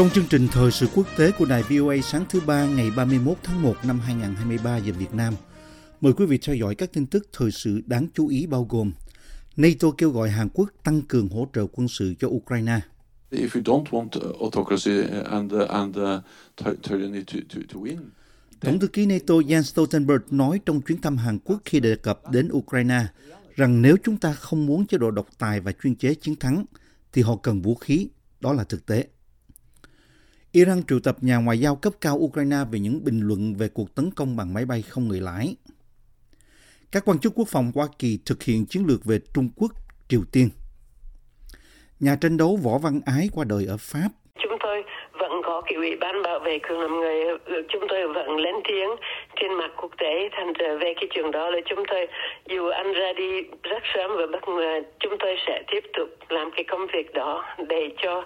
Trong chương trình thời sự quốc tế của đài VOA sáng thứ ba ngày 31 tháng 1 năm 2023 giờ Việt Nam, mời quý vị theo dõi các tin tức thời sự đáng chú ý bao gồm NATO kêu gọi Hàn Quốc tăng cường hỗ trợ quân sự cho Ukraine. If you don't want autocracy and and ty- tyranny to, to, to win, Tổng thư ký NATO Jens Stoltenberg nói trong chuyến thăm Hàn Quốc khi đề cập đến Ukraine rằng nếu chúng ta không muốn chế độ độc tài và chuyên chế chiến thắng, thì họ cần vũ khí. Đó là thực tế. Iran triệu tập nhà ngoại giao cấp cao Ukraine về những bình luận về cuộc tấn công bằng máy bay không người lái. Các quan chức quốc phòng Hoa Kỳ thực hiện chiến lược về Trung Quốc, Triều Tiên. Nhà tranh đấu Võ Văn Ái qua đời ở Pháp. chúng tôi vẫn có cái ủy ban bảo vệ quyền làm người chúng tôi vẫn lên tiếng trên mặt quốc tế thành về cái chuyện đó là chúng tôi dù anh ra đi rất sớm và bất ngờ chúng tôi sẽ tiếp tục làm cái công việc đó để cho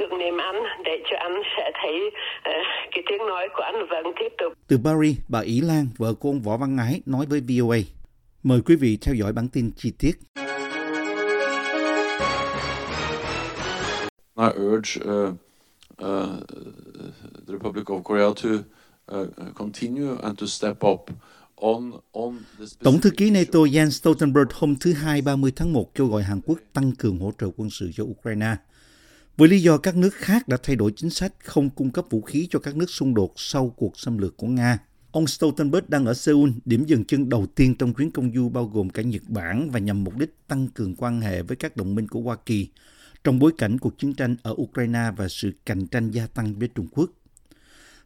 tưởng niệm anh để cho anh sẽ thấy ờ, cái tiếng nói của anh vẫn tiếp tục Từ Paris, bà Ý Lan, vợ của ông Võ Văn Ái, nói với VOA. Mời quý vị theo dõi bản tin chi tiết. I urge uh, uh, the Republic of Korea to uh, continue and to step up on on the Tổng thư ký. NATO Jens Stoltenberg hôm thứ Hai 30 tháng 1 kêu gọi Hàn Quốc tăng cường hỗ trợ quân sự cho Ukraine. Với lý do các nước khác đã thay đổi chính sách không cung cấp vũ khí cho các nước xung đột sau cuộc xâm lược của Nga. Ông Stoltenberg đang ở Seoul, điểm dừng chân đầu tiên trong chuyến công du bao gồm cả Nhật Bản và nhằm mục đích tăng cường quan hệ với các đồng minh của Hoa Kỳ trong bối cảnh cuộc chiến tranh ở Ukraine và sự cạnh tranh gia tăng với Trung Quốc.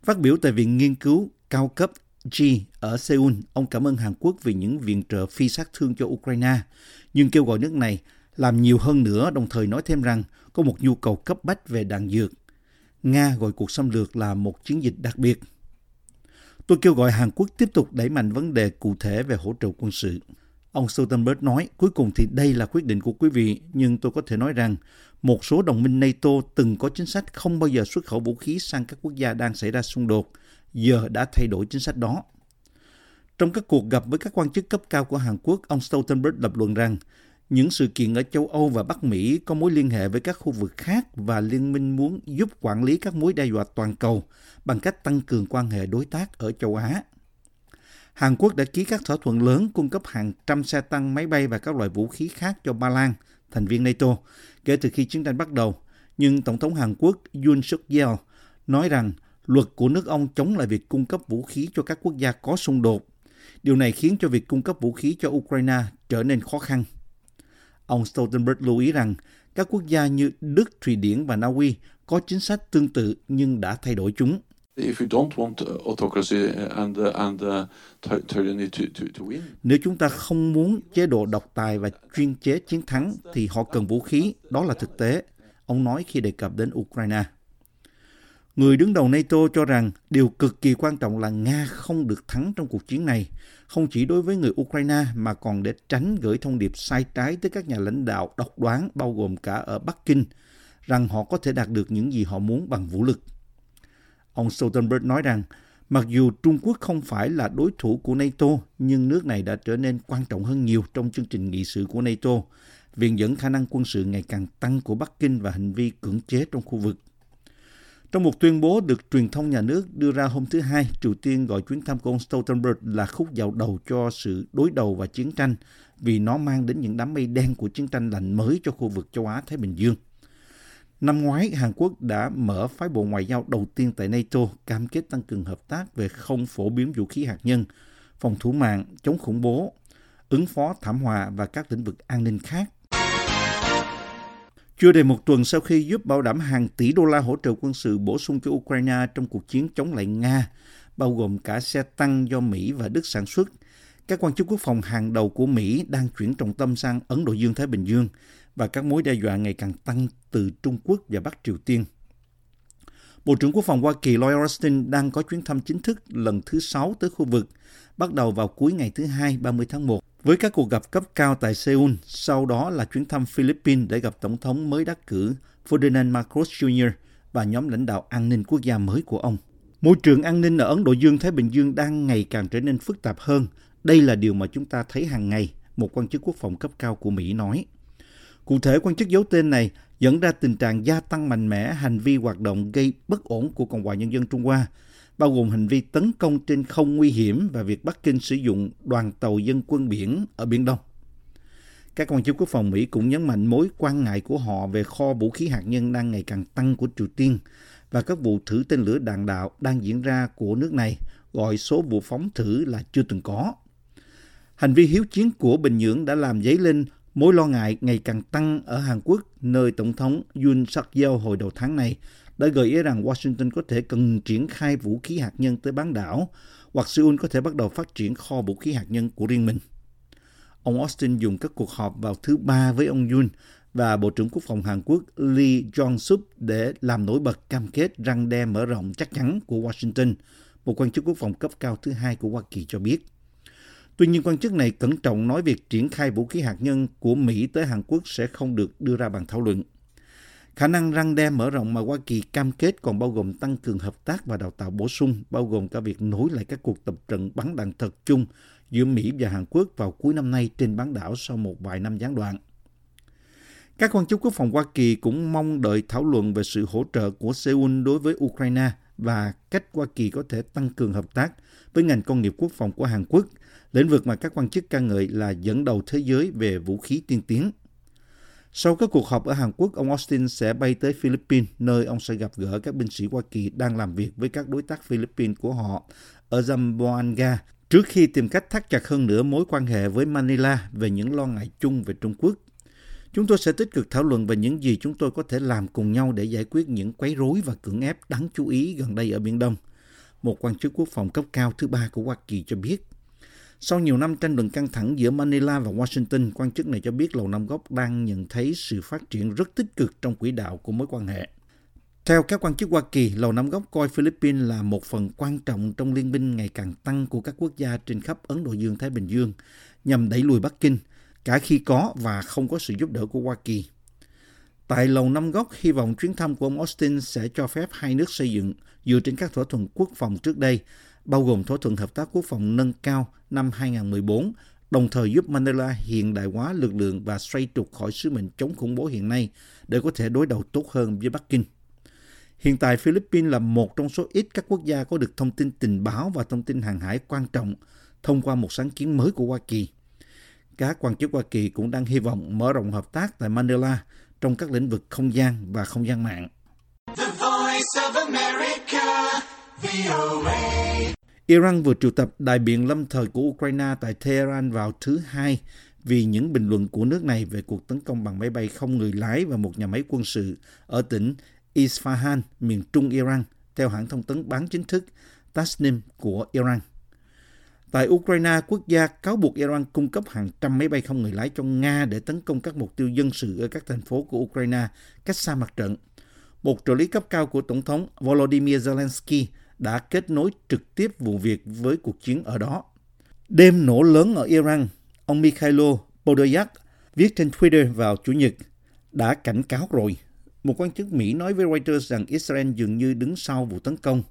Phát biểu tại Viện Nghiên cứu cao cấp G ở Seoul, ông cảm ơn Hàn Quốc vì những viện trợ phi sát thương cho Ukraine, nhưng kêu gọi nước này làm nhiều hơn nữa, đồng thời nói thêm rằng có một nhu cầu cấp bách về đạn dược. Nga gọi cuộc xâm lược là một chiến dịch đặc biệt. Tôi kêu gọi Hàn Quốc tiếp tục đẩy mạnh vấn đề cụ thể về hỗ trợ quân sự. Ông Stoltenberg nói, cuối cùng thì đây là quyết định của quý vị, nhưng tôi có thể nói rằng một số đồng minh NATO từng có chính sách không bao giờ xuất khẩu vũ khí sang các quốc gia đang xảy ra xung đột, giờ đã thay đổi chính sách đó. Trong các cuộc gặp với các quan chức cấp cao của Hàn Quốc, ông Stoltenberg lập luận rằng những sự kiện ở châu Âu và Bắc Mỹ có mối liên hệ với các khu vực khác và liên minh muốn giúp quản lý các mối đe dọa toàn cầu bằng cách tăng cường quan hệ đối tác ở châu Á. Hàn Quốc đã ký các thỏa thuận lớn cung cấp hàng trăm xe tăng, máy bay và các loại vũ khí khác cho Ba Lan, thành viên NATO, kể từ khi chiến tranh bắt đầu. Nhưng Tổng thống Hàn Quốc Yoon suk yeol nói rằng luật của nước ông chống lại việc cung cấp vũ khí cho các quốc gia có xung đột. Điều này khiến cho việc cung cấp vũ khí cho Ukraine trở nên khó khăn. Ông Stoltenberg lưu ý rằng các quốc gia như Đức, Thụy Điển và Na Uy có chính sách tương tự nhưng đã thay đổi chúng. If you don't want autocracy and and ty- tyranny to, to, to win, Nếu chúng ta không muốn chế độ độc tài và chuyên chế chiến thắng thì họ cần vũ khí, đó là thực tế, ông nói khi đề cập đến Ukraine. Người đứng đầu NATO cho rằng điều cực kỳ quan trọng là Nga không được thắng trong cuộc chiến này, không chỉ đối với người Ukraine mà còn để tránh gửi thông điệp sai trái tới các nhà lãnh đạo độc đoán bao gồm cả ở Bắc Kinh rằng họ có thể đạt được những gì họ muốn bằng vũ lực. Ông Stoltenberg nói rằng mặc dù Trung Quốc không phải là đối thủ của NATO, nhưng nước này đã trở nên quan trọng hơn nhiều trong chương trình nghị sự của NATO, viện dẫn khả năng quân sự ngày càng tăng của Bắc Kinh và hành vi cưỡng chế trong khu vực. Trong một tuyên bố được truyền thông nhà nước đưa ra hôm thứ Hai, Triều Tiên gọi chuyến thăm của ông Stoltenberg là khúc dạo đầu cho sự đối đầu và chiến tranh vì nó mang đến những đám mây đen của chiến tranh lạnh mới cho khu vực châu Á-Thái Bình Dương. Năm ngoái, Hàn Quốc đã mở phái bộ ngoại giao đầu tiên tại NATO cam kết tăng cường hợp tác về không phổ biến vũ khí hạt nhân, phòng thủ mạng, chống khủng bố, ứng phó thảm họa và các lĩnh vực an ninh khác. Chưa đầy một tuần sau khi giúp bảo đảm hàng tỷ đô la hỗ trợ quân sự bổ sung cho Ukraine trong cuộc chiến chống lại Nga, bao gồm cả xe tăng do Mỹ và Đức sản xuất, các quan chức quốc phòng hàng đầu của Mỹ đang chuyển trọng tâm sang Ấn Độ Dương-Thái Bình Dương và các mối đe dọa ngày càng tăng từ Trung Quốc và Bắc Triều Tiên. Bộ trưởng Quốc phòng Hoa Kỳ Lloyd Austin đang có chuyến thăm chính thức lần thứ sáu tới khu vực, bắt đầu vào cuối ngày thứ Hai 30 tháng 1 với các cuộc gặp cấp cao tại Seoul, sau đó là chuyến thăm Philippines để gặp Tổng thống mới đắc cử Ferdinand Marcos Jr. và nhóm lãnh đạo an ninh quốc gia mới của ông. Môi trường an ninh ở Ấn Độ Dương-Thái Bình Dương đang ngày càng trở nên phức tạp hơn. Đây là điều mà chúng ta thấy hàng ngày, một quan chức quốc phòng cấp cao của Mỹ nói. Cụ thể, quan chức giấu tên này dẫn ra tình trạng gia tăng mạnh mẽ hành vi hoạt động gây bất ổn của Cộng hòa Nhân dân Trung Hoa, bao gồm hành vi tấn công trên không nguy hiểm và việc Bắc Kinh sử dụng đoàn tàu dân quân biển ở Biển Đông. Các quan chức quốc phòng Mỹ cũng nhấn mạnh mối quan ngại của họ về kho vũ khí hạt nhân đang ngày càng tăng của Triều Tiên và các vụ thử tên lửa đạn đạo đang diễn ra của nước này, gọi số vụ phóng thử là chưa từng có. Hành vi hiếu chiến của Bình Nhưỡng đã làm dấy lên mối lo ngại ngày càng tăng ở Hàn Quốc, nơi Tổng thống Yoon suk yeol hồi đầu tháng này đã gợi ý rằng Washington có thể cần triển khai vũ khí hạt nhân tới bán đảo, hoặc Seoul có thể bắt đầu phát triển kho vũ khí hạt nhân của riêng mình. Ông Austin dùng các cuộc họp vào thứ ba với ông Yoon và Bộ trưởng Quốc phòng Hàn Quốc Lee Jong-sup để làm nổi bật cam kết răng đe mở rộng chắc chắn của Washington, một quan chức quốc phòng cấp cao thứ hai của Hoa Kỳ cho biết. Tuy nhiên, quan chức này cẩn trọng nói việc triển khai vũ khí hạt nhân của Mỹ tới Hàn Quốc sẽ không được đưa ra bàn thảo luận. Khả năng răng đe mở rộng mà Hoa Kỳ cam kết còn bao gồm tăng cường hợp tác và đào tạo bổ sung, bao gồm cả việc nối lại các cuộc tập trận bắn đạn thật chung giữa Mỹ và Hàn Quốc vào cuối năm nay trên bán đảo sau một vài năm gián đoạn. Các quan chức quốc phòng Hoa Kỳ cũng mong đợi thảo luận về sự hỗ trợ của Seoul đối với Ukraine và cách Hoa Kỳ có thể tăng cường hợp tác với ngành công nghiệp quốc phòng của Hàn Quốc, lĩnh vực mà các quan chức ca ngợi là dẫn đầu thế giới về vũ khí tiên tiến. Sau các cuộc họp ở Hàn Quốc, ông Austin sẽ bay tới Philippines, nơi ông sẽ gặp gỡ các binh sĩ Hoa Kỳ đang làm việc với các đối tác Philippines của họ ở Zamboanga, trước khi tìm cách thắt chặt hơn nữa mối quan hệ với Manila về những lo ngại chung về Trung Quốc. Chúng tôi sẽ tích cực thảo luận về những gì chúng tôi có thể làm cùng nhau để giải quyết những quấy rối và cưỡng ép đáng chú ý gần đây ở Biển Đông. Một quan chức quốc phòng cấp cao thứ ba của Hoa Kỳ cho biết. Sau nhiều năm tranh luận căng thẳng giữa Manila và Washington, quan chức này cho biết Lầu Năm Góc đang nhận thấy sự phát triển rất tích cực trong quỹ đạo của mối quan hệ. Theo các quan chức Hoa Kỳ, Lầu Năm Góc coi Philippines là một phần quan trọng trong liên minh ngày càng tăng của các quốc gia trên khắp Ấn Độ Dương-Thái Bình Dương nhằm đẩy lùi Bắc Kinh, cả khi có và không có sự giúp đỡ của Hoa Kỳ. Tại Lầu Năm Góc, hy vọng chuyến thăm của ông Austin sẽ cho phép hai nước xây dựng dựa trên các thỏa thuận quốc phòng trước đây, bao gồm thỏa thuận hợp tác quốc phòng nâng cao năm 2014, đồng thời giúp Manila hiện đại hóa lực lượng và xoay trục khỏi sứ mệnh chống khủng bố hiện nay để có thể đối đầu tốt hơn với Bắc Kinh. Hiện tại, Philippines là một trong số ít các quốc gia có được thông tin tình báo và thông tin hàng hải quan trọng thông qua một sáng kiến mới của Hoa Kỳ. Các quan chức Hoa Kỳ cũng đang hy vọng mở rộng hợp tác tại Manila trong các lĩnh vực không gian và không gian mạng. The voice of America, Iran vừa triệu tập đại biện lâm thời của Ukraine tại Tehran vào thứ Hai vì những bình luận của nước này về cuộc tấn công bằng máy bay không người lái vào một nhà máy quân sự ở tỉnh Isfahan, miền trung Iran, theo hãng thông tấn bán chính thức Tasnim của Iran. Tại Ukraine, quốc gia cáo buộc Iran cung cấp hàng trăm máy bay không người lái cho Nga để tấn công các mục tiêu dân sự ở các thành phố của Ukraine cách xa mặt trận. Một trợ lý cấp cao của Tổng thống Volodymyr Zelensky đã kết nối trực tiếp vụ việc với cuộc chiến ở đó. Đêm nổ lớn ở Iran, ông Mikhailo Podolyak viết trên Twitter vào Chủ nhật đã cảnh cáo rồi. Một quan chức Mỹ nói với Reuters rằng Israel dường như đứng sau vụ tấn công.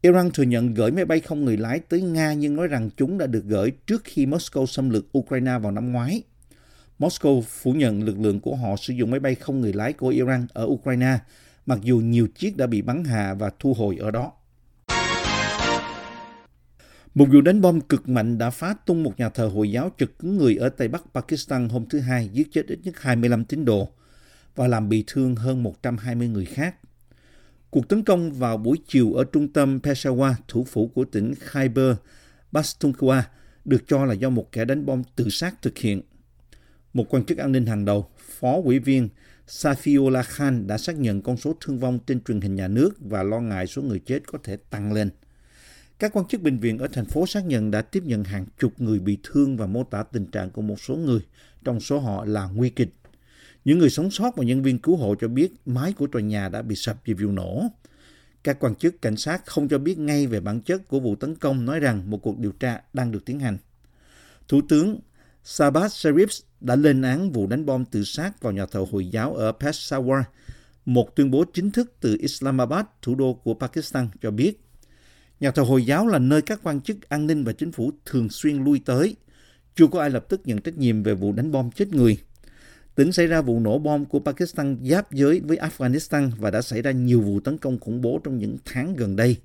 Iran thừa nhận gửi máy bay không người lái tới Nga nhưng nói rằng chúng đã được gửi trước khi Moscow xâm lược Ukraine vào năm ngoái. Moscow phủ nhận lực lượng của họ sử dụng máy bay không người lái của Iran ở Ukraine, mặc dù nhiều chiếc đã bị bắn hạ và thu hồi ở đó. Một vụ đánh bom cực mạnh đã phá tung một nhà thờ Hồi giáo trực cứng người ở Tây Bắc Pakistan hôm thứ Hai, giết chết ít nhất 25 tín đồ và làm bị thương hơn 120 người khác. Cuộc tấn công vào buổi chiều ở trung tâm Peshawar, thủ phủ của tỉnh Khyber Pakhtunkhwa, được cho là do một kẻ đánh bom tự sát thực hiện. Một quan chức an ninh hàng đầu, Phó ủy viên Safiullah Khan đã xác nhận con số thương vong trên truyền hình nhà nước và lo ngại số người chết có thể tăng lên. Các quan chức bệnh viện ở thành phố xác nhận đã tiếp nhận hàng chục người bị thương và mô tả tình trạng của một số người, trong số họ là nguy kịch. Những người sống sót và nhân viên cứu hộ cho biết mái của tòa nhà đã bị sập vì vụ nổ. Các quan chức cảnh sát không cho biết ngay về bản chất của vụ tấn công, nói rằng một cuộc điều tra đang được tiến hành. Thủ tướng Sabah Sharif đã lên án vụ đánh bom tự sát vào nhà thờ Hồi giáo ở Peshawar. Một tuyên bố chính thức từ Islamabad, thủ đô của Pakistan, cho biết nhà thờ Hồi giáo là nơi các quan chức an ninh và chính phủ thường xuyên lui tới. Chưa có ai lập tức nhận trách nhiệm về vụ đánh bom chết người. Tỉnh xảy ra vụ nổ bom của Pakistan giáp giới với Afghanistan và đã xảy ra nhiều vụ tấn công khủng bố trong những tháng gần đây.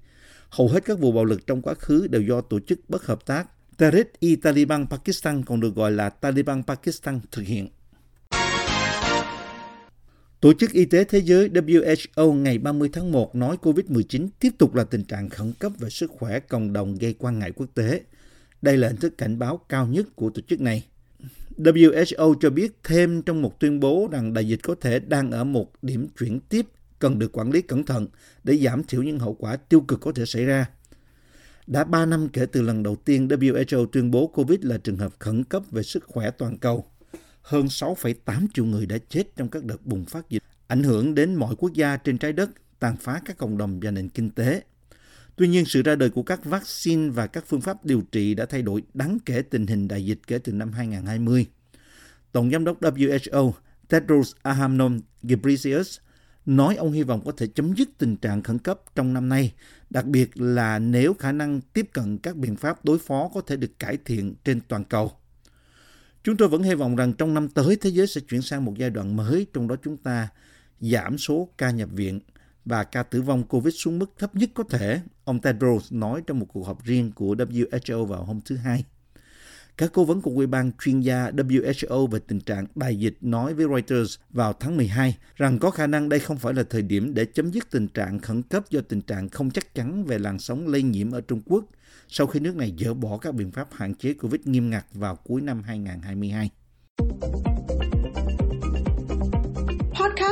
Hầu hết các vụ bạo lực trong quá khứ đều do tổ chức bất hợp tác Tehrik-i-Taliban Pakistan còn được gọi là Taliban Pakistan thực hiện. Tổ chức Y tế Thế giới WHO ngày 30 tháng 1 nói COVID-19 tiếp tục là tình trạng khẩn cấp về sức khỏe cộng đồng gây quan ngại quốc tế. Đây là hình thức cảnh báo cao nhất của tổ chức này. WHO cho biết thêm trong một tuyên bố rằng đại dịch có thể đang ở một điểm chuyển tiếp, cần được quản lý cẩn thận để giảm thiểu những hậu quả tiêu cực có thể xảy ra. Đã 3 năm kể từ lần đầu tiên WHO tuyên bố COVID là trường hợp khẩn cấp về sức khỏe toàn cầu. Hơn 6,8 triệu người đã chết trong các đợt bùng phát dịch, ảnh hưởng đến mọi quốc gia trên trái đất, tàn phá các cộng đồng và nền kinh tế. Tuy nhiên, sự ra đời của các vaccine và các phương pháp điều trị đã thay đổi đáng kể tình hình đại dịch kể từ năm 2020. Tổng giám đốc WHO Tedros Adhanom Ghebreyesus nói ông hy vọng có thể chấm dứt tình trạng khẩn cấp trong năm nay, đặc biệt là nếu khả năng tiếp cận các biện pháp đối phó có thể được cải thiện trên toàn cầu. Chúng tôi vẫn hy vọng rằng trong năm tới thế giới sẽ chuyển sang một giai đoạn mới, trong đó chúng ta giảm số ca nhập viện và ca tử vong COVID xuống mức thấp nhất có thể, ông Tedros nói trong một cuộc họp riêng của WHO vào hôm thứ Hai. Các cố vấn của Ủy ban chuyên gia WHO về tình trạng đại dịch nói với Reuters vào tháng 12 rằng có khả năng đây không phải là thời điểm để chấm dứt tình trạng khẩn cấp do tình trạng không chắc chắn về làn sóng lây nhiễm ở Trung Quốc sau khi nước này dỡ bỏ các biện pháp hạn chế COVID nghiêm ngặt vào cuối năm 2022.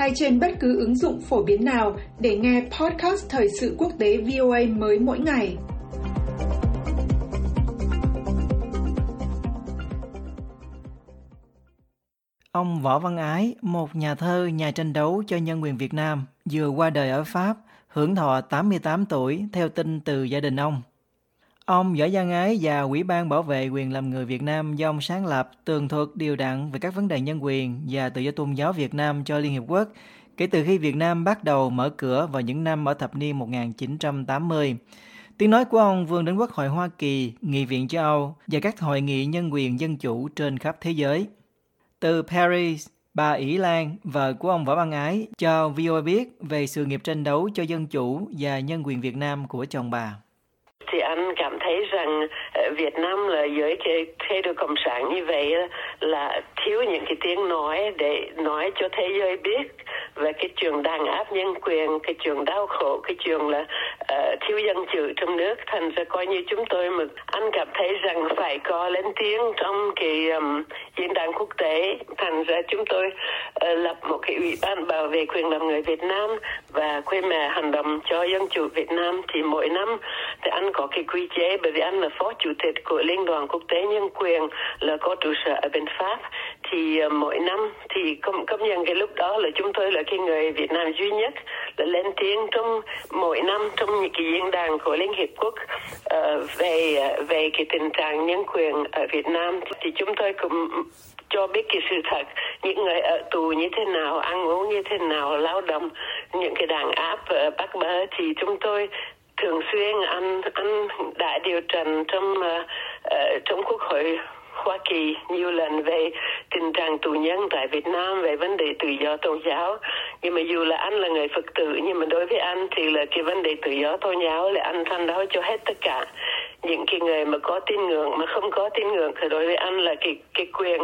hay trên bất cứ ứng dụng phổ biến nào để nghe podcast Thời sự quốc tế VOA mới mỗi ngày. Ông Võ Văn Ái, một nhà thơ, nhà tranh đấu cho nhân quyền Việt Nam, vừa qua đời ở Pháp, hưởng thọ 88 tuổi theo tin từ gia đình ông. Ông Võ Văn Ái và Ủy ban Bảo vệ quyền làm người Việt Nam do ông sáng lập tường thuật điều đặn về các vấn đề nhân quyền và tự do tôn giáo Việt Nam cho Liên Hiệp Quốc kể từ khi Việt Nam bắt đầu mở cửa vào những năm ở thập niên 1980. Tiếng nói của ông vươn đến Quốc hội Hoa Kỳ, Nghị viện châu Âu và các hội nghị nhân quyền dân chủ trên khắp thế giới. Từ Paris, bà Ý Lan, vợ của ông Võ Văn Ái, cho VOA biết về sự nghiệp tranh đấu cho dân chủ và nhân quyền Việt Nam của chồng bà thì anh cảm thấy rằng ờ, Việt Nam là dưới cái chế độ cộng sản như vậy là thiếu những cái tiếng nói để nói cho thế giới biết về cái trường đàn áp nhân quyền cái trường đau khổ cái trường là uh, thiếu dân chủ trong nước. Thành ra coi như chúng tôi mà anh cảm thấy rằng phải có lên tiếng trong cái um, diễn đàn quốc tế. Thành ra chúng tôi uh, lập một cái ủy ban bảo vệ quyền làm người Việt Nam và quê mẹ hành động cho dân chủ Việt Nam. Thì mỗi năm thì anh có cái quy chế bởi vì anh là phó chủ tịch của liên đoàn quốc tế nhân quyền là có trụ sở ở bên Pháp thì uh, mỗi năm thì công công nhận cái lúc đó là chúng tôi là cái người Việt Nam duy nhất là lên tiếng trong mỗi năm trong những cái diễn đàn của Liên Hiệp Quốc uh, về ờ, về cái tình trạng nhân quyền ở Việt Nam. Thì chúng tôi cũng cho biết cái sự thật những người ở tù như thế nào ăn uống như thế nào lao động những cái đàn áp uh, bắt bớ thì chúng tôi thường xuyên ăn ăn đại điều trần trong uh, uh, trong quốc hội Hoa Kỳ nhiều lần về tình trạng tù nhân tại Việt Nam về vấn đề tự do tôn giáo. Nhưng mà dù là anh là người Phật tử, nhưng mà đối với anh thì là cái vấn đề tự do tôn giáo là anh thanh đấu cho hết tất cả. Những cái người mà có tin ngưỡng, mà không có tin ngưỡng thì đối với anh là cái cái quyền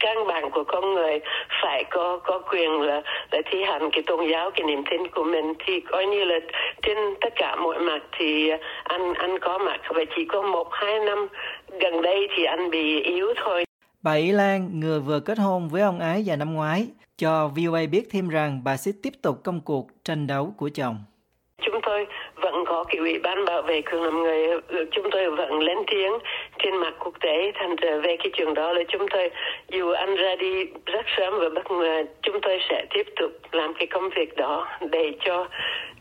căn bản của con người phải có có quyền là là thi hành cái tôn giáo cái niềm tin của mình. Thì coi như là trên tất cả mọi mặt thì anh anh có mặt. Và chỉ có một hai năm gần đây thì anh bị yếu thôi. Bà Ý Lan, người vừa kết hôn với ông Ái vào năm ngoái, cho VOA biết thêm rằng bà sẽ tiếp tục công cuộc tranh đấu của chồng. Chúng tôi vẫn có cái ủy ban bảo vệ quyền làm người, chúng tôi vẫn lên tiếng trên mặt quốc tế. Thành về cái chuyện đó là chúng tôi, dù anh ra đi rất sớm và bất ngờ, chúng tôi sẽ tiếp tục làm cái công việc đó để cho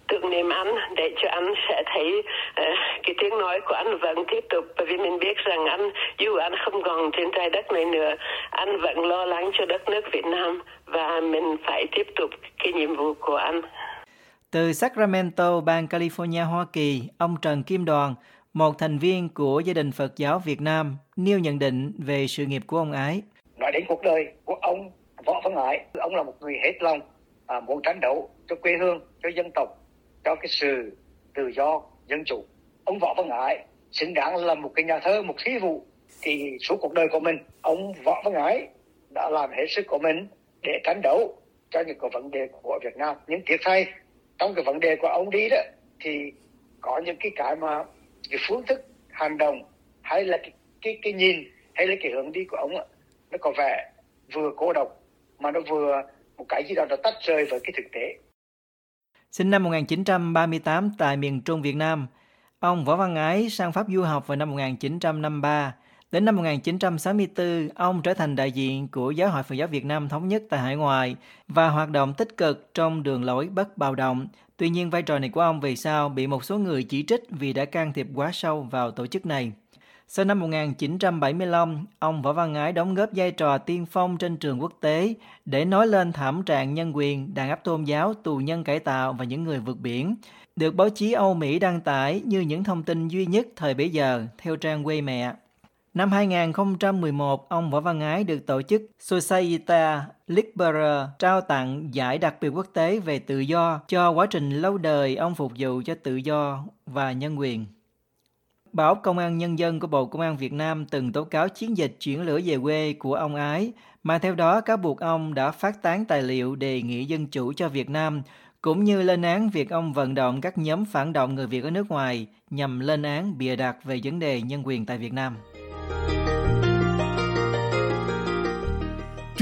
tưởng niệm anh để cho anh sẽ thấy uh, cái tiếng nói của anh vẫn tiếp tục bởi vì mình biết rằng anh dù anh không còn trên trái đất này nữa anh vẫn lo lắng cho đất nước Việt Nam và mình phải tiếp tục cái nhiệm vụ của anh. Từ Sacramento, bang California, Hoa Kỳ, ông Trần Kim Đoàn, một thành viên của gia đình Phật giáo Việt Nam, nêu nhận định về sự nghiệp của ông Ái. Nói đến cuộc đời của ông Võ Văn Ái, ông là một người hết lòng, à, muốn tranh đấu cho quê hương, cho dân tộc, cho cái sự tự do, dân chủ. Ông Võ Văn Ái xứng đáng là một cái nhà thơ, một thí vụ. Thì suốt cuộc đời của mình, ông Võ Văn Ái đã làm hết sức của mình để tranh đấu cho những cái vấn đề của Việt Nam. Nhưng tiếc thay, trong cái vấn đề của ông đi đó, thì có những cái cái mà cái phương thức hành động hay là cái cái, cái nhìn hay là cái hướng đi của ông nó có vẻ vừa cô độc mà nó vừa một cái gì đó nó tách rời với cái thực tế Sinh năm 1938 tại miền Trung Việt Nam, ông Võ Văn Ái sang Pháp du học vào năm 1953. Đến năm 1964, ông trở thành đại diện của Giáo hội Phật giáo Việt Nam thống nhất tại hải ngoại và hoạt động tích cực trong đường lối bất bạo động. Tuy nhiên, vai trò này của ông về sau bị một số người chỉ trích vì đã can thiệp quá sâu vào tổ chức này. Sau năm 1975, ông Võ Văn Ái đóng góp vai trò tiên phong trên trường quốc tế để nói lên thảm trạng nhân quyền, đàn áp tôn giáo, tù nhân cải tạo và những người vượt biển, được báo chí Âu Mỹ đăng tải như những thông tin duy nhất thời bấy giờ theo trang quê mẹ. Năm 2011, ông Võ Văn Ái được tổ chức Societa Libera trao tặng giải đặc biệt quốc tế về tự do cho quá trình lâu đời ông phục vụ cho tự do và nhân quyền. Báo Công an Nhân dân của Bộ Công an Việt Nam từng tố cáo chiến dịch chuyển lửa về quê của ông Ái, mà theo đó cáo buộc ông đã phát tán tài liệu đề nghị dân chủ cho Việt Nam, cũng như lên án việc ông vận động các nhóm phản động người Việt ở nước ngoài nhằm lên án bịa đặt về vấn đề nhân quyền tại Việt Nam.